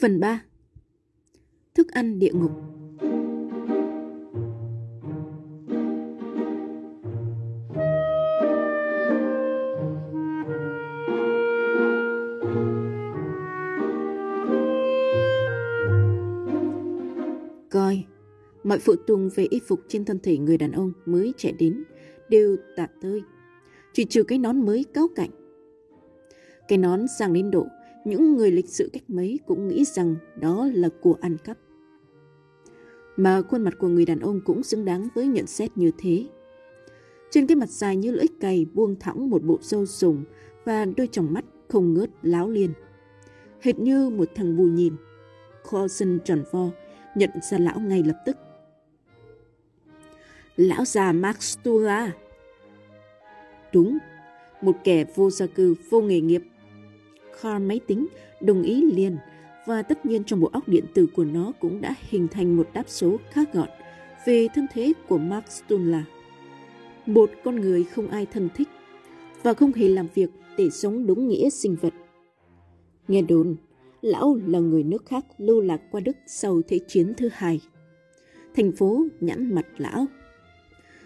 Phần 3 Thức ăn địa ngục Coi, mọi phụ tùng về y phục trên thân thể người đàn ông mới chạy đến đều tạt tơi, chỉ trừ cái nón mới cáo cạnh. Cái nón sang đến độ những người lịch sự cách mấy cũng nghĩ rằng đó là của ăn cắp. Mà khuôn mặt của người đàn ông cũng xứng đáng với nhận xét như thế. Trên cái mặt dài như lưỡi cày buông thõng một bộ râu rùng và đôi tròng mắt không ngớt láo liền, Hệt như một thằng bù nhìn. Coulson tròn vo nhận ra lão ngay lập tức. Lão già Max Stula. À? Đúng, một kẻ vô gia cư, vô nghề nghiệp Car máy tính đồng ý liền và tất nhiên trong bộ óc điện tử của nó cũng đã hình thành một đáp số khá gọn về thân thế của Mark Stunla. Một con người không ai thân thích và không hề làm việc để sống đúng nghĩa sinh vật. Nghe đồn, lão là người nước khác lưu lạc qua Đức sau Thế chiến thứ hai. Thành phố nhãn mặt lão.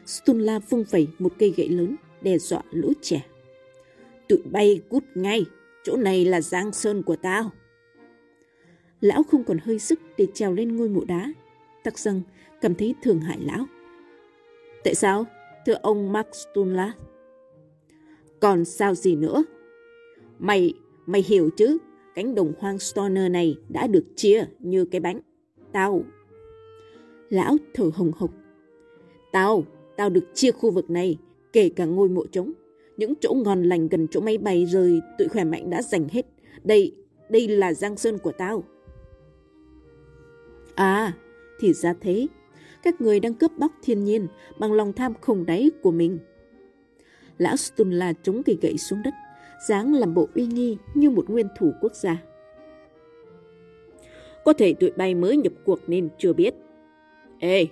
Stunla vung vẩy một cây gậy lớn đe dọa lũ trẻ. Tụi bay cút ngay, chỗ này là giang sơn của tao. Lão không còn hơi sức để trèo lên ngôi mộ đá. Tắc dân cảm thấy thường hại lão. Tại sao? Thưa ông Max Tunla. Còn sao gì nữa? Mày, mày hiểu chứ? Cánh đồng hoang Stoner này đã được chia như cái bánh. Tao... Lão thở hồng hộc. Tao, tao được chia khu vực này, kể cả ngôi mộ trống. Những chỗ ngon lành gần chỗ máy bay rơi, tụi khỏe mạnh đã giành hết. Đây, đây là giang sơn của tao. À, thì ra thế. Các người đang cướp bóc thiên nhiên bằng lòng tham không đáy của mình. Lão Stunla chống cây gậy xuống đất, dáng làm bộ uy nghi như một nguyên thủ quốc gia. Có thể tụi bay mới nhập cuộc nên chưa biết. Ê,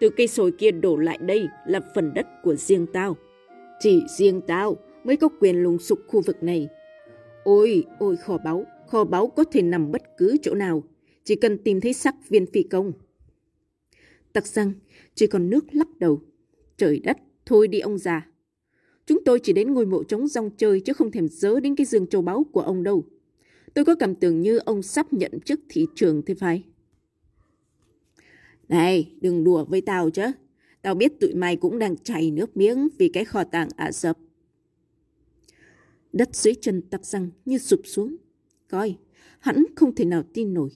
từ cây sồi kia đổ lại đây là phần đất của riêng tao. Chỉ riêng tao mới có quyền lùng sục khu vực này. Ôi, ôi kho báu, kho báu có thể nằm bất cứ chỗ nào, chỉ cần tìm thấy sắc viên phi công. Tặc răng, chỉ còn nước lắc đầu. Trời đất, thôi đi ông già. Chúng tôi chỉ đến ngôi mộ trống rong chơi chứ không thèm dớ đến cái giường châu báu của ông đâu. Tôi có cảm tưởng như ông sắp nhận chức thị trường thế phải. Này, đừng đùa với tao chứ. Tao biết tụi mày cũng đang chảy nước miếng vì cái kho tàng Ả Rập. Đất dưới chân tặc răng như sụp xuống. Coi, hắn không thể nào tin nổi.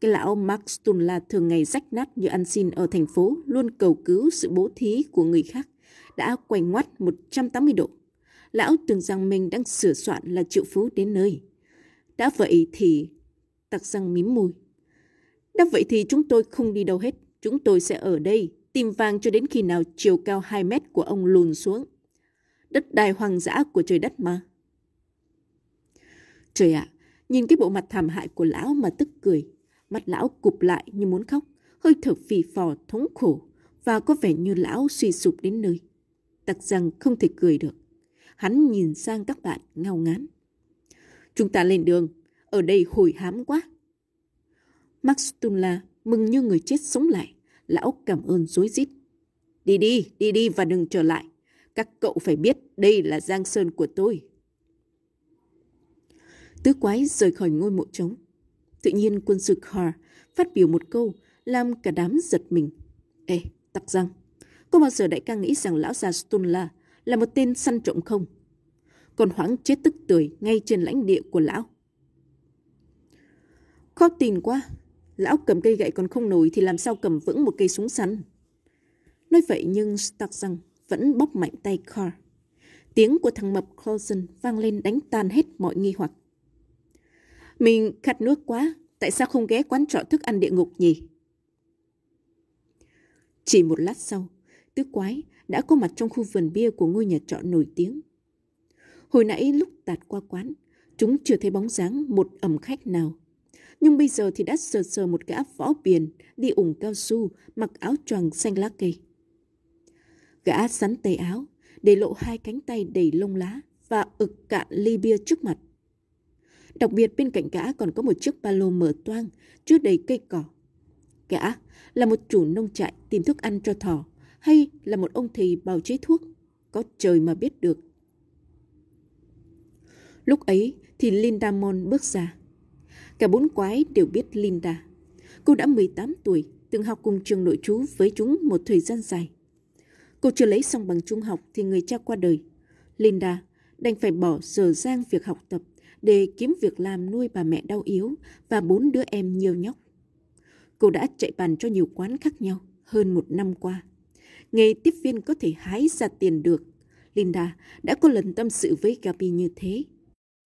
Cái lão Max Tunla thường ngày rách nát như ăn xin ở thành phố luôn cầu cứu sự bố thí của người khác đã quay ngoắt 180 độ. Lão tưởng rằng mình đang sửa soạn là triệu phú đến nơi. Đã vậy thì... Tặc răng mím môi. Đã vậy thì chúng tôi không đi đâu hết. Chúng tôi sẽ ở đây tìm vàng cho đến khi nào chiều cao 2 mét của ông lùn xuống. Đất đai hoang dã của trời đất mà. Trời ạ, nhìn cái bộ mặt thảm hại của lão mà tức cười. Mắt lão cụp lại như muốn khóc, hơi thở phì phò thống khổ và có vẻ như lão suy sụp đến nơi. Tặc rằng không thể cười được. Hắn nhìn sang các bạn ngao ngán. Chúng ta lên đường, ở đây hồi hám quá. Max Tunla mừng như người chết sống lại. Lão cảm ơn dối rít. Đi đi, đi đi và đừng trở lại. Các cậu phải biết đây là giang sơn của tôi. Tứ quái rời khỏi ngôi mộ trống. Tự nhiên quân sư Carr phát biểu một câu làm cả đám giật mình. Ê, tặc răng, có bao giờ đại ca nghĩ rằng lão già Stunla là một tên săn trộm không? Còn hoảng chết tức tưởi ngay trên lãnh địa của lão. Khó tin quá, lão cầm cây gậy còn không nổi thì làm sao cầm vững một cây súng săn. Nói vậy nhưng Stark vẫn bóp mạnh tay Carr. Tiếng của thằng mập Coulson vang lên đánh tan hết mọi nghi hoặc. Mình khát nước quá, tại sao không ghé quán trọ thức ăn địa ngục nhỉ? Chỉ một lát sau, tứ quái đã có mặt trong khu vườn bia của ngôi nhà trọ nổi tiếng. Hồi nãy lúc tạt qua quán, chúng chưa thấy bóng dáng một ẩm khách nào. Nhưng bây giờ thì đã sờ sờ một gã võ biển đi ủng cao su mặc áo choàng xanh lá cây. Gã sắn tay áo, để lộ hai cánh tay đầy lông lá và ực cạn ly bia trước mặt. Đặc biệt bên cạnh gã còn có một chiếc ba lô mở toang, chứa đầy cây cỏ. Gã là một chủ nông trại tìm thức ăn cho thỏ, hay là một ông thầy bào chế thuốc, có trời mà biết được. Lúc ấy thì Linda Mon bước ra. Cả bốn quái đều biết Linda. Cô đã 18 tuổi, từng học cùng trường nội trú với chúng một thời gian dài. Cô chưa lấy xong bằng trung học thì người cha qua đời. Linda đành phải bỏ giờ giang việc học tập để kiếm việc làm nuôi bà mẹ đau yếu và bốn đứa em nhiều nhóc. Cô đã chạy bàn cho nhiều quán khác nhau hơn một năm qua. Nghề tiếp viên có thể hái ra tiền được. Linda đã có lần tâm sự với Gabi như thế.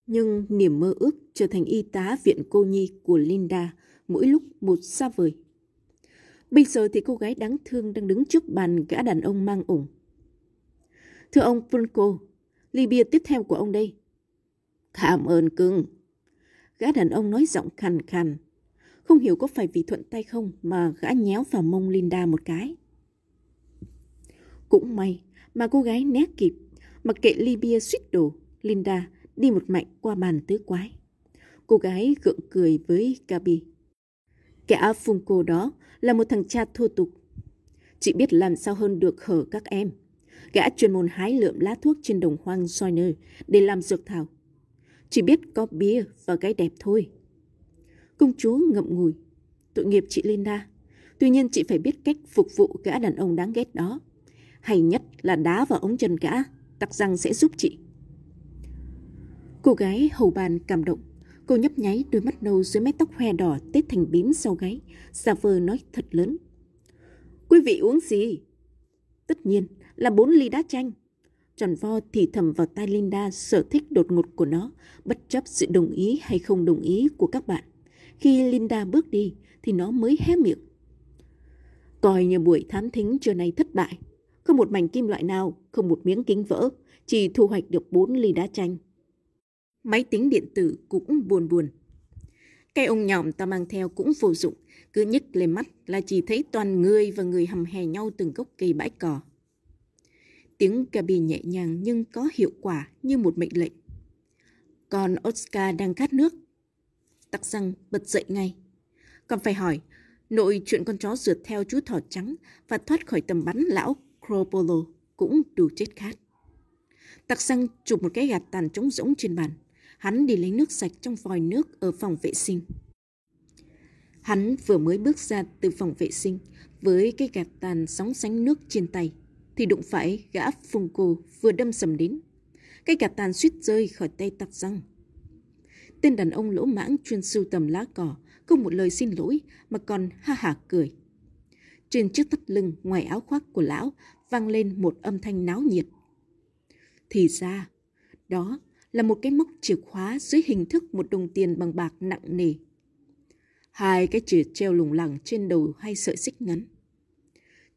Nhưng niềm mơ ước trở thành y tá viện cô nhi của Linda mỗi lúc một xa vời. Bây giờ thì cô gái đáng thương đang đứng trước bàn gã đàn ông mang ủng. Thưa ông Funko, ly bia tiếp theo của ông đây. Cảm ơn cưng. Gã đàn ông nói giọng khàn khàn. Không hiểu có phải vì thuận tay không mà gã nhéo vào mông Linda một cái. Cũng may mà cô gái né kịp, mặc kệ ly bia suýt đổ, Linda đi một mạnh qua bàn tứ quái. Cô gái gượng cười với Gabi. Kẻ phung cô đó là một thằng cha thô tục. Chị biết làm sao hơn được hở các em. Gã chuyên môn hái lượm lá thuốc trên đồng hoang Soiner để làm dược thảo. Chỉ biết có bia và gái đẹp thôi. Công chúa ngậm ngùi. Tội nghiệp chị Linda. Tuy nhiên chị phải biết cách phục vụ gã đàn ông đáng ghét đó. Hay nhất là đá vào ống chân gã. Tặc răng sẽ giúp chị. Cô gái hầu bàn cảm động. Cô nhấp nháy đôi mắt nâu dưới mái tóc hoe đỏ tết thành bím sau gáy. Giả vờ nói thật lớn. Quý vị uống gì? Tất nhiên là bốn ly đá chanh. Tròn vo thì thầm vào tai Linda sở thích đột ngột của nó, bất chấp sự đồng ý hay không đồng ý của các bạn. Khi Linda bước đi thì nó mới hé miệng. Coi như buổi thám thính trưa nay thất bại. Không một mảnh kim loại nào, không một miếng kính vỡ, chỉ thu hoạch được bốn ly đá chanh. Máy tính điện tử cũng buồn buồn. Cái ông nhỏm ta mang theo cũng vô dụng, cứ nhức lên mắt là chỉ thấy toàn người và người hầm hè nhau từng gốc cây bãi cỏ. Tiếng Gabi nhẹ nhàng nhưng có hiệu quả như một mệnh lệnh. Còn Oscar đang khát nước. Tặc răng bật dậy ngay. Còn phải hỏi, nội chuyện con chó rượt theo chú thỏ trắng và thoát khỏi tầm bắn lão Cropolo cũng đủ chết khát. Tặc răng chụp một cái gạt tàn trống rỗng trên bàn. Hắn đi lấy nước sạch trong vòi nước ở phòng vệ sinh. Hắn vừa mới bước ra từ phòng vệ sinh với cây gạt tàn sóng sánh nước trên tay thì đụng phải gã phùng cô vừa đâm sầm đến. cây gạt tàn suýt rơi khỏi tay tặc răng. Tên đàn ông lỗ mãng chuyên sưu tầm lá cỏ, không một lời xin lỗi mà còn ha hả cười. Trên chiếc thắt lưng ngoài áo khoác của lão vang lên một âm thanh náo nhiệt. Thì ra, đó là một cái móc chìa khóa dưới hình thức một đồng tiền bằng bạc nặng nề. Hai cái chìa treo lủng lẳng trên đầu hay sợi xích ngắn.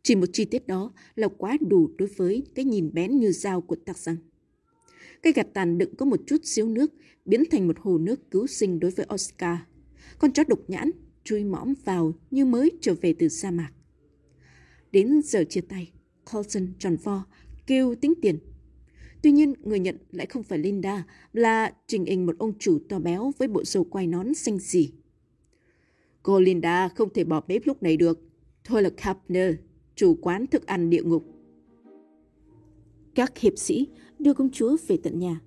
Chỉ một chi tiết đó là quá đủ đối với cái nhìn bén như dao của tạc răng. Cái gạt tàn đựng có một chút xíu nước biến thành một hồ nước cứu sinh đối với Oscar. Con chó độc nhãn chui mõm vào như mới trở về từ sa mạc. Đến giờ chia tay, Colson tròn vo kêu tính tiền. Tuy nhiên, người nhận lại không phải Linda, là trình hình một ông chủ to béo với bộ râu quai nón xanh xỉ. Cô Linda không thể bỏ bếp lúc này được. Thôi là Kapner, chủ quán thức ăn địa ngục. Các hiệp sĩ đưa công chúa về tận nhà.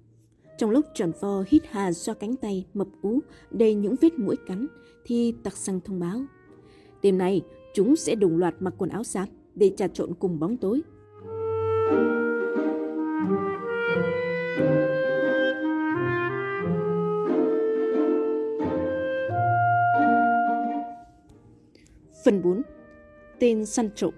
Trong lúc tròn vo hít hà do cánh tay mập ú đầy những vết mũi cắn, thì tặc xăng thông báo. Đêm nay, chúng sẽ đồng loạt mặc quần áo sáng để trà trộn cùng bóng tối. Phần 4 Tên săn trộm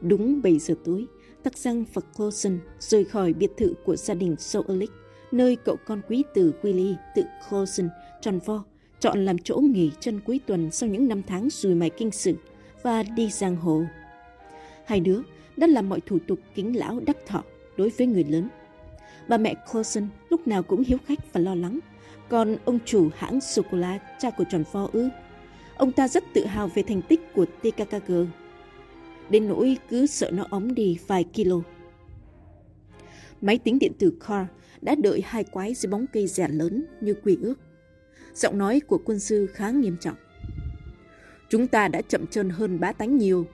Đúng 7 giờ tối, Tắc Răng và Clausen rời khỏi biệt thự của gia đình soalik nơi cậu con quý tử Willy tự Clausen tròn vo, chọn làm chỗ nghỉ chân cuối tuần sau những năm tháng rùi mài kinh sử và đi giang hồ. Hai đứa đã làm mọi thủ tục kính lão đắc thọ đối với người lớn. Bà mẹ Coulson lúc nào cũng hiếu khách và lo lắng, còn ông chủ hãng sô-cô-la cha của tròn vo ư. Ông ta rất tự hào về thành tích của TKKG đến nỗi cứ sợ nó ống đi vài kilo. Máy tính điện tử Carl đã đợi hai quái dưới bóng cây rẻ lớn như quy ước. Giọng nói của quân sư khá nghiêm trọng. Chúng ta đã chậm chân hơn bá tánh nhiều.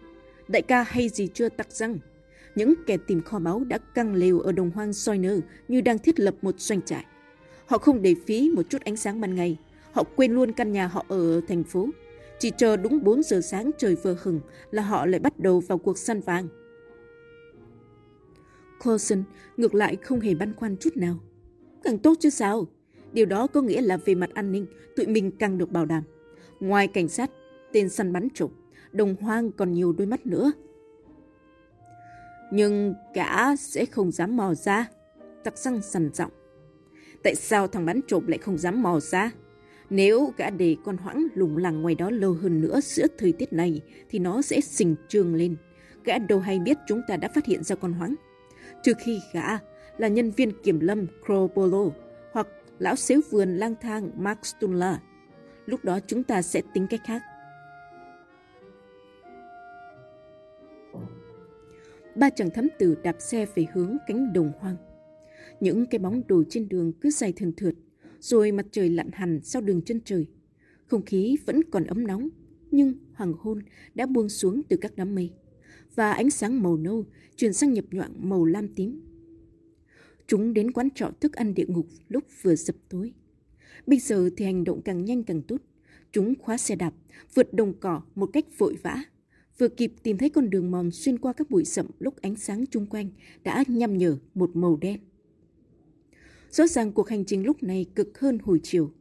Đại ca hay gì chưa tặc răng. Những kẻ tìm kho báu đã căng lều ở đồng hoang soi nơ như đang thiết lập một doanh trại. Họ không để phí một chút ánh sáng ban ngày. Họ quên luôn căn nhà họ ở thành phố. Chỉ chờ đúng 4 giờ sáng trời vừa hừng là họ lại bắt đầu vào cuộc săn vàng. Coulson ngược lại không hề băn khoăn chút nào. Càng tốt chứ sao? Điều đó có nghĩa là về mặt an ninh, tụi mình càng được bảo đảm. Ngoài cảnh sát, tên săn bắn trộm, đồng hoang còn nhiều đôi mắt nữa. Nhưng gã sẽ không dám mò ra. Tặc răng sằn giọng. Tại sao thằng bán trộm lại không dám mò ra? Nếu gã để con hoãng lùng lẳng ngoài đó lâu hơn nữa giữa thời tiết này, thì nó sẽ sình trường lên. Gã đâu hay biết chúng ta đã phát hiện ra con hoãng. Trừ khi gã là nhân viên kiểm lâm Crobolo hoặc lão xếu vườn lang thang Mark Stunla. Lúc đó chúng ta sẽ tính cách khác. Ba chàng thám tử đạp xe về hướng cánh đồng hoang. Những cái bóng đổ trên đường cứ dài thường thượt, rồi mặt trời lặn hẳn sau đường chân trời. Không khí vẫn còn ấm nóng, nhưng hoàng hôn đã buông xuống từ các đám mây và ánh sáng màu nâu chuyển sang nhập nhoạng màu lam tím. Chúng đến quán trọ thức ăn địa ngục lúc vừa dập tối. Bây giờ thì hành động càng nhanh càng tốt. Chúng khóa xe đạp, vượt đồng cỏ một cách vội vã. Vừa kịp tìm thấy con đường mòn xuyên qua các bụi rậm lúc ánh sáng chung quanh đã nhăm nhở một màu đen. Rõ ràng cuộc hành trình lúc này cực hơn hồi chiều.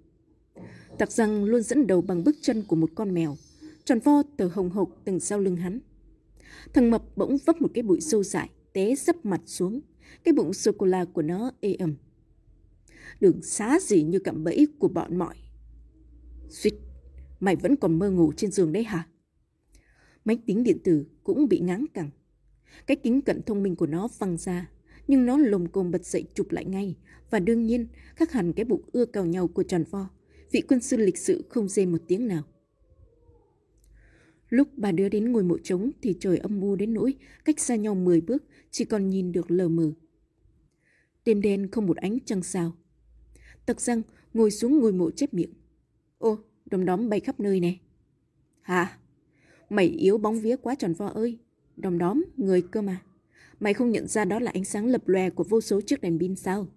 Tặc răng luôn dẫn đầu bằng bước chân của một con mèo, tròn vo tờ hồng hộc từng sau lưng hắn. Thằng mập bỗng vấp một cái bụi sâu dại, té sấp mặt xuống. Cái bụng sô-cô-la của nó ê ẩm. đường xá gì như cạm bẫy của bọn mọi. Suýt, mày vẫn còn mơ ngủ trên giường đấy hả? Máy tính điện tử cũng bị ngáng cẳng. Cái kính cận thông minh của nó văng ra, nhưng nó lồm cồm bật dậy chụp lại ngay. Và đương nhiên, khác hẳn cái bụng ưa cào nhau của tròn vo, vị quân sư lịch sự không dê một tiếng nào. Lúc bà đưa đến ngôi mộ trống thì trời âm u đến nỗi cách xa nhau 10 bước chỉ còn nhìn được lờ mờ. Đêm đen không một ánh trăng sao. Tật răng ngồi xuống ngôi mộ chép miệng. Ô, đom đóm bay khắp nơi nè. Hả? Mày yếu bóng vía quá tròn vo ơi. Đom đóm, người cơ mà. Mày không nhận ra đó là ánh sáng lập lòe của vô số chiếc đèn pin sao?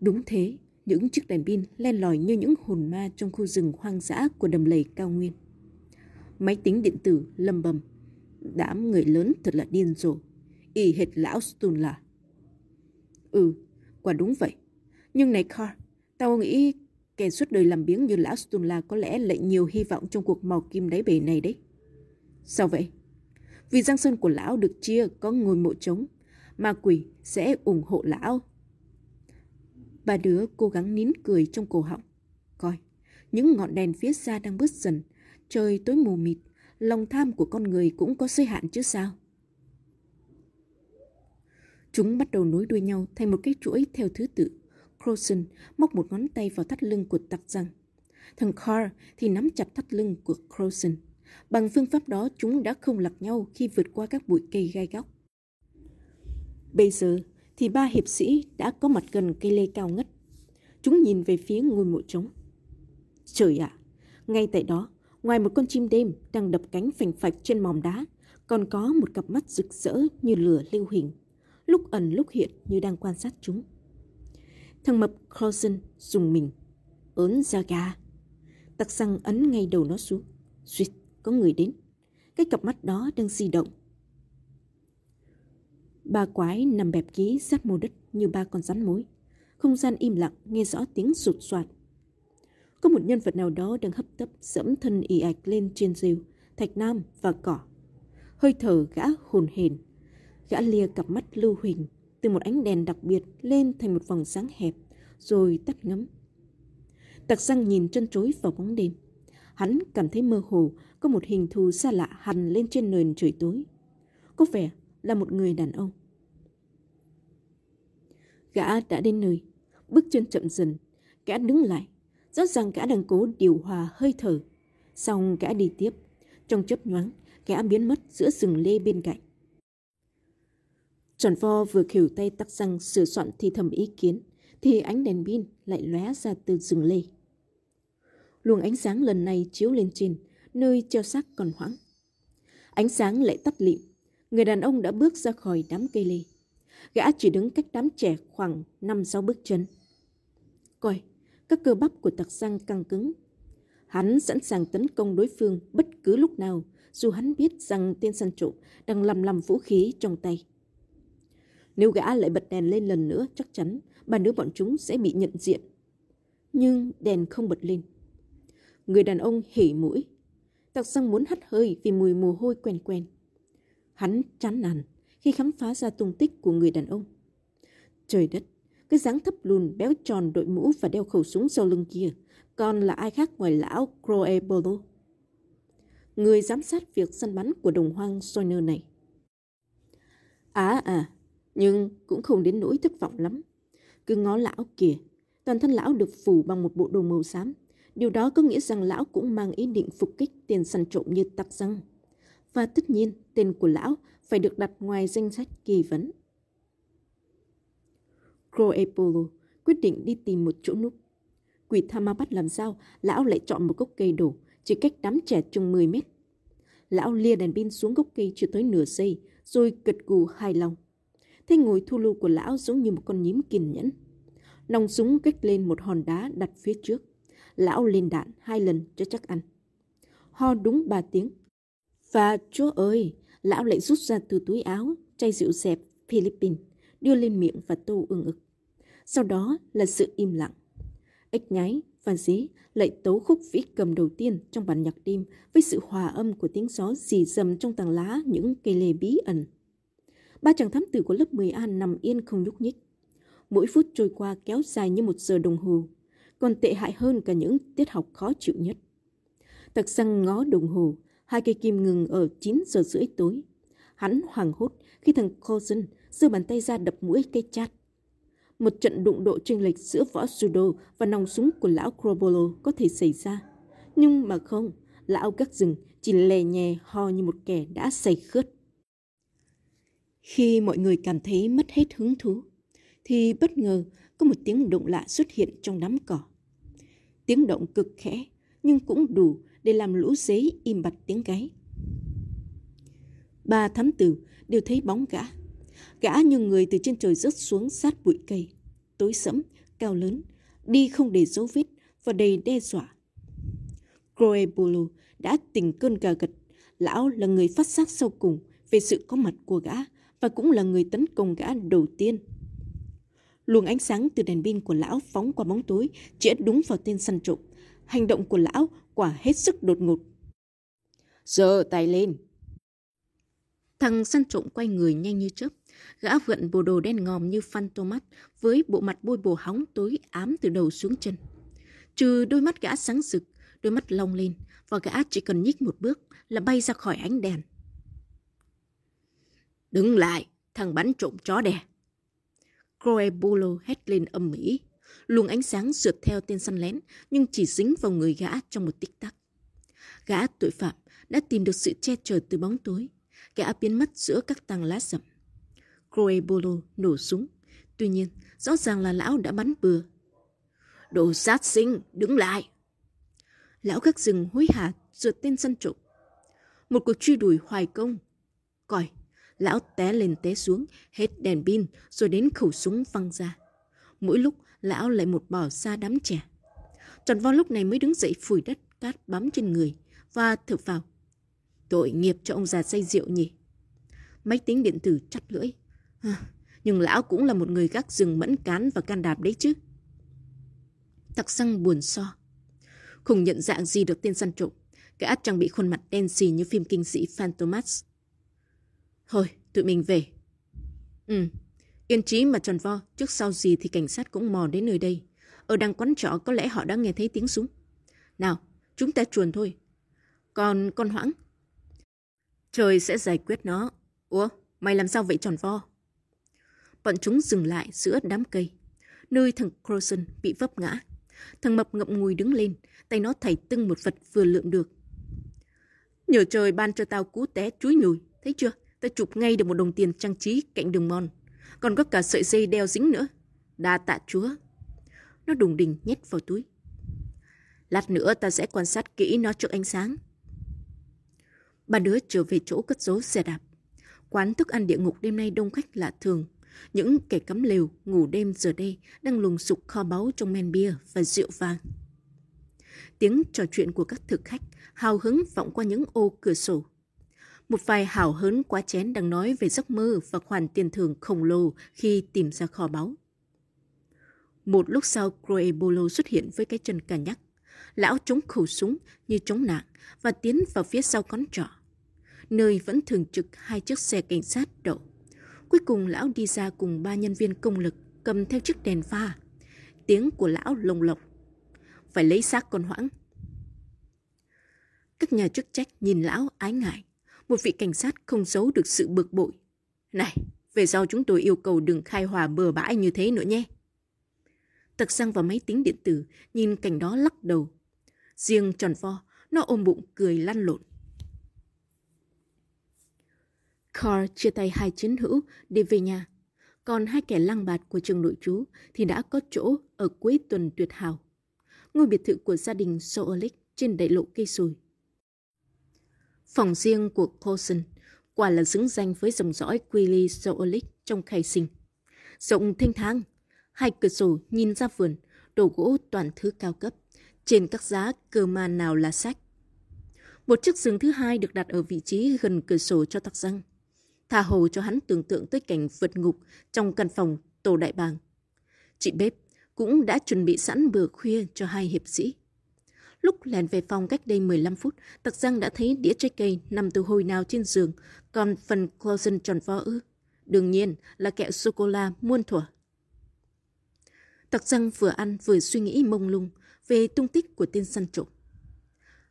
Đúng thế, những chiếc đèn pin len lỏi như những hồn ma trong khu rừng hoang dã của đầm lầy cao nguyên máy tính điện tử lầm bầm. Đám người lớn thật là điên rồ. Y hệt lão Stunla. Ừ, quả đúng vậy. Nhưng này Carl, tao nghĩ kẻ suốt đời làm biếng như lão Stunla có lẽ lại nhiều hy vọng trong cuộc mò kim đáy bể này đấy. Sao vậy? Vì giang sơn của lão được chia có ngôi mộ trống, ma quỷ sẽ ủng hộ lão. Ba đứa cố gắng nín cười trong cổ họng. Coi, những ngọn đèn phía xa đang bớt dần, Trời tối mù mịt, lòng tham của con người cũng có giới hạn chứ sao? Chúng bắt đầu nối đuôi nhau thành một cái chuỗi theo thứ tự. Croson móc một ngón tay vào thắt lưng của tặc răng. Thằng Carr thì nắm chặt thắt lưng của Croson. Bằng phương pháp đó chúng đã không lạc nhau khi vượt qua các bụi cây gai góc. Bây giờ thì ba hiệp sĩ đã có mặt gần cây lê cao ngất. Chúng nhìn về phía ngôi mộ trống. Trời ạ, à, ngay tại đó Ngoài một con chim đêm đang đập cánh phành phạch trên mỏm đá, còn có một cặp mắt rực rỡ như lửa lưu hình, lúc ẩn lúc hiện như đang quan sát chúng. Thằng mập Clausen dùng mình, ớn ra gà. Tặc xăng ấn ngay đầu nó xuống. Xuyệt, có người đến. Cái cặp mắt đó đang di động. Ba quái nằm bẹp ký sát mô đất như ba con rắn mối. Không gian im lặng nghe rõ tiếng sụt soạt có một nhân vật nào đó đang hấp tấp dẫm thân ì ạch lên trên rêu, thạch nam và cỏ. Hơi thở gã hồn hền. gã lia cặp mắt lưu huỳnh từ một ánh đèn đặc biệt lên thành một vòng sáng hẹp, rồi tắt ngấm. Tặc răng nhìn chân chối vào bóng đêm. Hắn cảm thấy mơ hồ có một hình thù xa lạ hằn lên trên nền trời tối. Có vẻ là một người đàn ông. Gã đã đến nơi, bước chân chậm dần, gã đứng lại, Rõ ràng gã đang cố điều hòa hơi thở. Xong gã đi tiếp. Trong chớp nhoáng, gã biến mất giữa rừng lê bên cạnh. Tròn vo vừa khều tay tắc răng sửa soạn thì thầm ý kiến, thì ánh đèn pin lại lóe ra từ rừng lê. Luồng ánh sáng lần này chiếu lên trên, nơi treo xác còn hoãng. Ánh sáng lại tắt lịm, người đàn ông đã bước ra khỏi đám cây lê. Gã chỉ đứng cách đám trẻ khoảng 5-6 bước chân. Coi, các cơ bắp của tặc răng căng cứng. Hắn sẵn sàng tấn công đối phương bất cứ lúc nào, dù hắn biết rằng tên săn trộm đang lầm lầm vũ khí trong tay. Nếu gã lại bật đèn lên lần nữa, chắc chắn ba đứa bọn chúng sẽ bị nhận diện. Nhưng đèn không bật lên. Người đàn ông hỉ mũi. Tặc răng muốn hắt hơi vì mùi mồ hôi quen quen. Hắn chán nản khi khám phá ra tung tích của người đàn ông. Trời đất, cái dáng thấp lùn béo tròn đội mũ và đeo khẩu súng sau lưng kia còn là ai khác ngoài lão Croebolo. Người giám sát việc săn bắn của đồng hoang Soiner này. À à, nhưng cũng không đến nỗi thất vọng lắm. Cứ ngó lão kìa, toàn thân lão được phủ bằng một bộ đồ màu xám. Điều đó có nghĩa rằng lão cũng mang ý định phục kích tiền săn trộm như tặc răng. Và tất nhiên, tên của lão phải được đặt ngoài danh sách kỳ vấn. Croepolo quyết định đi tìm một chỗ núp. Quỷ tha ma bắt làm sao, lão lại chọn một gốc cây đổ, chỉ cách đám trẻ chừng 10 mét. Lão lia đèn pin xuống gốc cây chưa tới nửa giây, rồi gật gù hài lòng. Thế ngồi thu lưu của lão giống như một con nhím kiên nhẫn. Nòng súng kích lên một hòn đá đặt phía trước. Lão lên đạn hai lần cho chắc ăn. Ho đúng ba tiếng. Và chúa ơi, lão lại rút ra từ túi áo chai rượu dẹp Philippines, đưa lên miệng và tô ưng ực. Sau đó là sự im lặng. Ếch nhái và dế lại tấu khúc vĩ cầm đầu tiên trong bản nhạc đêm với sự hòa âm của tiếng gió xì rầm trong tàng lá những cây lê bí ẩn. Ba chàng thám tử của lớp 10A nằm yên không nhúc nhích. Mỗi phút trôi qua kéo dài như một giờ đồng hồ, còn tệ hại hơn cả những tiết học khó chịu nhất. Tặc răng ngó đồng hồ, hai cây kim ngừng ở 9 giờ rưỡi tối. Hắn hoảng hốt khi thằng Cousin giơ bàn tay ra đập mũi cây chát. Một trận đụng độ chênh lệch giữa võ judo và nòng súng của lão Crobolo có thể xảy ra. Nhưng mà không, lão gác rừng chỉ lè nhè ho như một kẻ đã say khướt. Khi mọi người cảm thấy mất hết hứng thú, thì bất ngờ có một tiếng động lạ xuất hiện trong đám cỏ. Tiếng động cực khẽ, nhưng cũng đủ để làm lũ dế im bặt tiếng gáy. Ba thám tử đều thấy bóng gã. Gã như người từ trên trời rớt xuống sát bụi cây. Tối sẫm, cao lớn, đi không để dấu vết và đầy đe dọa. Croebolo đã tỉnh cơn gà gật. Lão là người phát giác sau cùng về sự có mặt của gã và cũng là người tấn công gã đầu tiên. Luồng ánh sáng từ đèn pin của lão phóng qua bóng tối, chĩa đúng vào tên săn trộm. Hành động của lão quả hết sức đột ngột. Giơ tay lên. Thằng săn trộm quay người nhanh như chớp. Gã vượn bộ đồ đen ngòm như Phan Thomas với bộ mặt bôi bồ hóng tối ám từ đầu xuống chân. Trừ đôi mắt gã sáng rực, đôi mắt long lên và gã chỉ cần nhích một bước là bay ra khỏi ánh đèn. Đứng lại, thằng bắn trộm chó đẻ. Croebulo hét lên âm mỹ. Luồng ánh sáng rượt theo tên săn lén, nhưng chỉ dính vào người gã trong một tích tắc. Gã tội phạm đã tìm được sự che chở từ bóng tối. Gã biến mất giữa các tàng lá rậm. Croebolo nổ súng. Tuy nhiên, rõ ràng là lão đã bắn bừa. Đồ sát sinh, đứng lại! Lão gác rừng hối hả rượt tên săn trộm. Một cuộc truy đuổi hoài công. Còi lão té lên té xuống, hết đèn pin rồi đến khẩu súng văng ra. Mỗi lúc lão lại một bỏ xa đám trẻ. Tròn vo lúc này mới đứng dậy phủi đất cát bám trên người và thở vào. Tội nghiệp cho ông già say rượu nhỉ. Máy tính điện tử chắt lưỡi. À, nhưng lão cũng là một người gác rừng mẫn cán và can đạp đấy chứ. Tặc xăng buồn so. Không nhận dạng gì được tên săn trộm. Gã trang bị khuôn mặt đen xì như phim kinh sĩ Phantomas. Thôi, tụi mình về. Ừ, yên trí mà tròn vo, trước sau gì thì cảnh sát cũng mò đến nơi đây. Ở đằng quán trọ có lẽ họ đã nghe thấy tiếng súng. Nào, chúng ta chuồn thôi. Còn con hoãng? Trời sẽ giải quyết nó. Ủa, mày làm sao vậy tròn vo? Bọn chúng dừng lại giữa đám cây, nơi thằng Croson bị vấp ngã. Thằng mập ngậm ngùi đứng lên, tay nó thảy tưng một vật vừa lượm được. Nhờ trời ban cho tao cú té chuối nhùi, thấy chưa? Ta chụp ngay được một đồng tiền trang trí cạnh đường mòn. Còn có cả sợi dây đeo dính nữa. Đa tạ chúa. Nó đùng đình nhét vào túi. Lát nữa ta sẽ quan sát kỹ nó trước ánh sáng. Ba đứa trở về chỗ cất giấu xe đạp. Quán thức ăn địa ngục đêm nay đông khách lạ thường. Những kẻ cắm lều, ngủ đêm giờ đây đang lùng sục kho báu trong men bia và rượu vàng. Tiếng trò chuyện của các thực khách hào hứng vọng qua những ô cửa sổ. Một vài hào hớn quá chén đang nói về giấc mơ và khoản tiền thưởng khổng lồ khi tìm ra kho báu. Một lúc sau, Croebolo xuất hiện với cái chân cà nhắc. Lão chống khẩu súng như chống nạn và tiến vào phía sau con trọ, nơi vẫn thường trực hai chiếc xe cảnh sát đậu. Cuối cùng lão đi ra cùng ba nhân viên công lực cầm theo chiếc đèn pha. Tiếng của lão lồng lộc. Phải lấy xác con hoãng. Các nhà chức trách nhìn lão ái ngại. Một vị cảnh sát không giấu được sự bực bội. Này, về sau chúng tôi yêu cầu đừng khai hòa bừa bãi như thế nữa nhé. Tật sang vào máy tính điện tử, nhìn cảnh đó lắc đầu. Riêng tròn vo, nó ôm bụng cười lăn lộn. Carl chia tay hai chiến hữu đi về nhà. Còn hai kẻ lăng bạt của trường nội trú thì đã có chỗ ở cuối tuần tuyệt hảo. Ngôi biệt thự của gia đình Soolic trên đại lộ cây sồi. Phòng riêng của Coulson quả là xứng danh với dòng dõi Quilly Zoolic trong khai sinh. Rộng thanh thang, hai cửa sổ nhìn ra vườn, đồ gỗ toàn thứ cao cấp. Trên các giá cơ mà nào là sách. Một chiếc giường thứ hai được đặt ở vị trí gần cửa sổ cho tắc răng tha hồ cho hắn tưởng tượng tới cảnh vượt ngục trong căn phòng tổ đại bàng. Chị bếp cũng đã chuẩn bị sẵn bữa khuya cho hai hiệp sĩ. Lúc lèn về phòng cách đây 15 phút, Tặc Giang đã thấy đĩa trái cây nằm từ hồi nào trên giường, còn phần Clausen tròn vo ư. Đương nhiên là kẹo sô-cô-la muôn thuở. Tặc Giang vừa ăn vừa suy nghĩ mông lung về tung tích của tên săn trộm.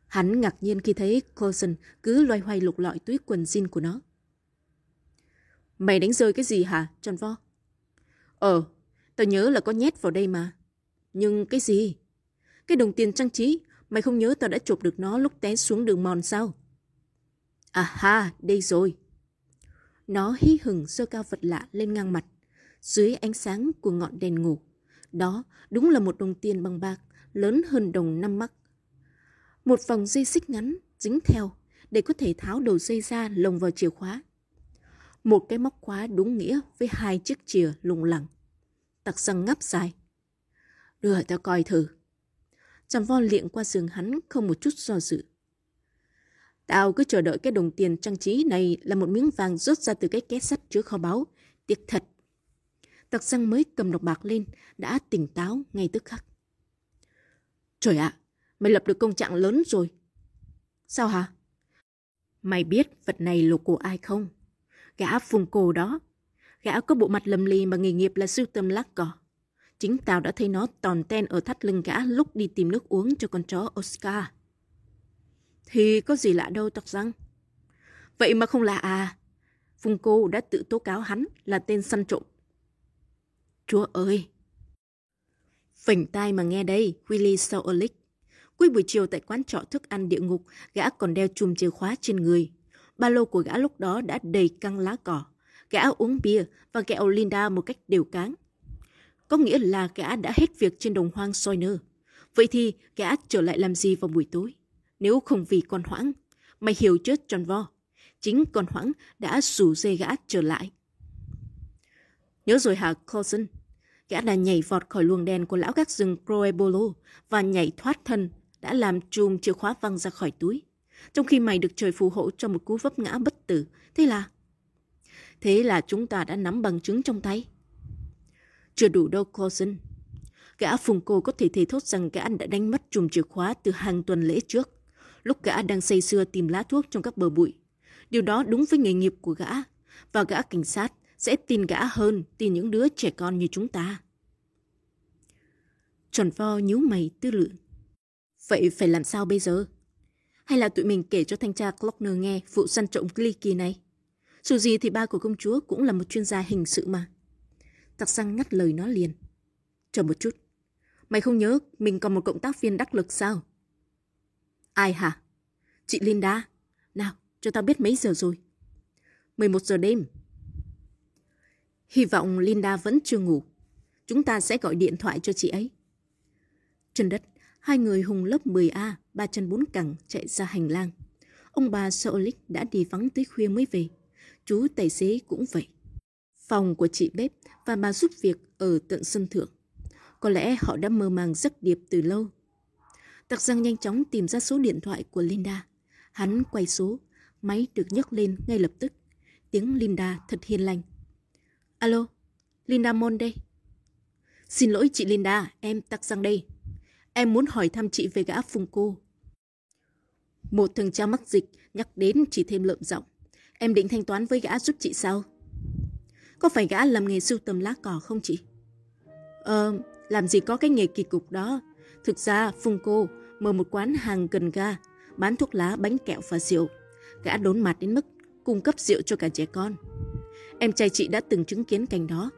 Hắn ngạc nhiên khi thấy Clausen cứ loay hoay lục lọi túi quần jean của nó. Mày đánh rơi cái gì hả, tròn vo? Ờ, tao nhớ là có nhét vào đây mà. Nhưng cái gì? Cái đồng tiền trang trí, mày không nhớ tao đã chụp được nó lúc té xuống đường mòn sao? À ha, đây rồi. Nó hí hửng giơ cao vật lạ lên ngang mặt, dưới ánh sáng của ngọn đèn ngủ. Đó đúng là một đồng tiền bằng bạc, lớn hơn đồng năm mắc. Một vòng dây xích ngắn, dính theo, để có thể tháo đầu dây ra lồng vào chìa khóa một cái móc khóa đúng nghĩa với hai chiếc chìa lùng lẳng. Tặc răng ngắp dài. Đưa tao coi thử. Trầm vo liệng qua giường hắn không một chút do dự. Tao cứ chờ đợi cái đồng tiền trang trí này là một miếng vàng rút ra từ cái két sắt chứa kho báu. Tiếc thật. Tặc răng mới cầm độc bạc lên, đã tỉnh táo ngay tức khắc. Trời ạ, mày lập được công trạng lớn rồi. Sao hả? Mày biết vật này lục của ai không? Gã phùng cổ đó. Gã có bộ mặt lầm lì mà nghề nghiệp là sưu tầm lát cỏ. Chính tao đã thấy nó tòn ten ở thắt lưng gã lúc đi tìm nước uống cho con chó Oscar. Thì có gì lạ đâu tóc răng. Vậy mà không lạ à. Phùng cô đã tự tố cáo hắn là tên săn trộm. Chúa ơi! Phỉnh tai mà nghe đây, Willie Soolic. Cuối buổi chiều tại quán trọ thức ăn địa ngục, gã còn đeo chùm chìa khóa trên người. Ba lô của gã lúc đó đã đầy căng lá cỏ. Gã uống bia và kẹo Linda một cách đều cáng. Có nghĩa là gã đã hết việc trên đồng hoang Sawyer. Vậy thì gã trở lại làm gì vào buổi tối? Nếu không vì con hoãng, mày hiểu chết tròn vo. Chính con hoãng đã rủ dê gã trở lại. Nhớ rồi hả Coulson? Gã đã nhảy vọt khỏi luồng đèn của lão gác rừng Croebolo và nhảy thoát thân đã làm chùm chìa khóa văng ra khỏi túi trong khi mày được trời phù hộ cho một cú vấp ngã bất tử. Thế là... Thế là chúng ta đã nắm bằng chứng trong tay. Chưa đủ đâu, Cousin. Gã phùng cô có thể thề thốt rằng gã đã đánh mất chùm chìa khóa từ hàng tuần lễ trước, lúc gã đang say sưa tìm lá thuốc trong các bờ bụi. Điều đó đúng với nghề nghiệp của gã, và gã cảnh sát sẽ tin gã hơn tin những đứa trẻ con như chúng ta. Tròn vo nhíu mày tư lự. Vậy phải làm sao bây giờ? Hay là tụi mình kể cho thanh tra clockner nghe vụ săn trộm Glicky này? Dù gì thì ba của công chúa cũng là một chuyên gia hình sự mà. Tặc sang ngắt lời nó liền. Chờ một chút. Mày không nhớ mình còn một cộng tác viên đắc lực sao? Ai hả? Chị Linda. nào cho tao biết mấy giờ rồi. 11 giờ đêm. Hy vọng Linda vẫn chưa ngủ. Chúng ta sẽ gọi điện thoại cho chị ấy. Trên đất, hai người hùng lớp 10A, ba chân bốn cẳng chạy ra hành lang. Ông bà Solik đã đi vắng tới khuya mới về. Chú tài xế cũng vậy. Phòng của chị bếp và bà giúp việc ở tận sân thượng. Có lẽ họ đã mơ màng giấc điệp từ lâu. Tặc răng nhanh chóng tìm ra số điện thoại của Linda. Hắn quay số, máy được nhấc lên ngay lập tức. Tiếng Linda thật hiền lành. Alo, Linda Mon đây. Xin lỗi chị Linda, em tặc răng đây. Em muốn hỏi thăm chị về gã phùng cô. Một thằng cha mắc dịch nhắc đến chỉ thêm lợm giọng. Em định thanh toán với gã giúp chị sao? Có phải gã làm nghề sưu tầm lá cỏ không chị? Ờ, làm gì có cái nghề kỳ cục đó. Thực ra, Phùng cô mở một quán hàng gần ga, bán thuốc lá, bánh kẹo và rượu. Gã đốn mặt đến mức cung cấp rượu cho cả trẻ con. Em trai chị đã từng chứng kiến cảnh đó.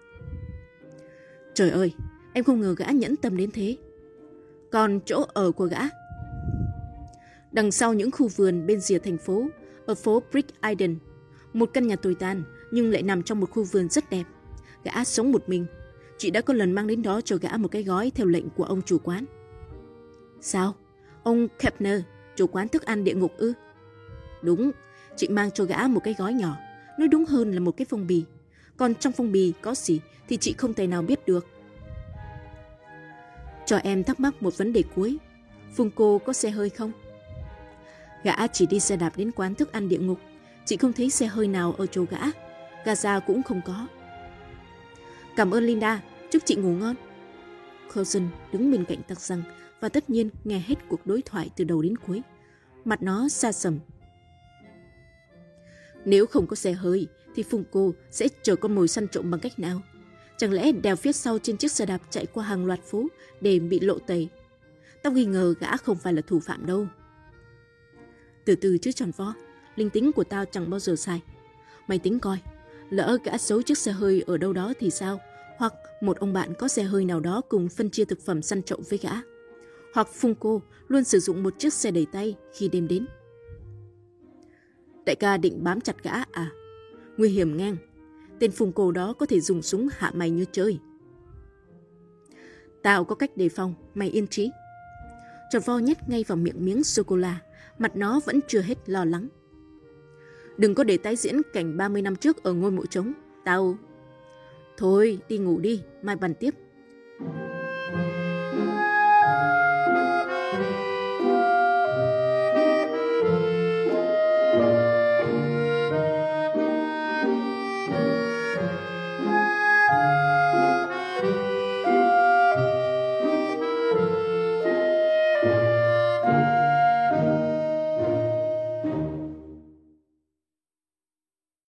Trời ơi, em không ngờ gã nhẫn tâm đến thế. Còn chỗ ở của gã? Đằng sau những khu vườn bên rìa thành phố, ở phố Brick Island, một căn nhà tồi tàn nhưng lại nằm trong một khu vườn rất đẹp. Gã sống một mình. Chị đã có lần mang đến đó cho gã một cái gói theo lệnh của ông chủ quán. Sao? Ông Kepner, chủ quán thức ăn địa ngục ư? Đúng, chị mang cho gã một cái gói nhỏ, nói đúng hơn là một cái phong bì. Còn trong phong bì có gì thì chị không thể nào biết được. Cho em thắc mắc một vấn đề cuối. Phương cô có xe hơi không? Gã chỉ đi xe đạp đến quán thức ăn địa ngục. Chị không thấy xe hơi nào ở chỗ gã. Gaza cũng không có. Cảm ơn Linda, chúc chị ngủ ngon. Coulson đứng bên cạnh tặc răng và tất nhiên nghe hết cuộc đối thoại từ đầu đến cuối. Mặt nó xa sầm. Nếu không có xe hơi, thì Phùng cô sẽ chờ con mồi săn trộm bằng cách nào? Chẳng lẽ đèo phía sau trên chiếc xe đạp chạy qua hàng loạt phố để bị lộ tẩy? Tao nghi ngờ gã không phải là thủ phạm đâu. Từ từ chứ tròn vo, linh tính của tao chẳng bao giờ sai. Mày tính coi, lỡ gã xấu chiếc xe hơi ở đâu đó thì sao? Hoặc một ông bạn có xe hơi nào đó cùng phân chia thực phẩm săn trộm với gã. Hoặc Phung cô luôn sử dụng một chiếc xe đẩy tay khi đêm đến. Đại ca định bám chặt gã à? Nguy hiểm ngang. Tên Phung cô đó có thể dùng súng hạ mày như chơi. Tao có cách đề phòng, mày yên trí. Tròn vo nhét ngay vào miệng miếng sô-cô-la mặt nó vẫn chưa hết lo lắng. Đừng có để tái diễn cảnh 30 năm trước ở ngôi mộ trống. Tao... Thôi, đi ngủ đi, mai bàn tiếp.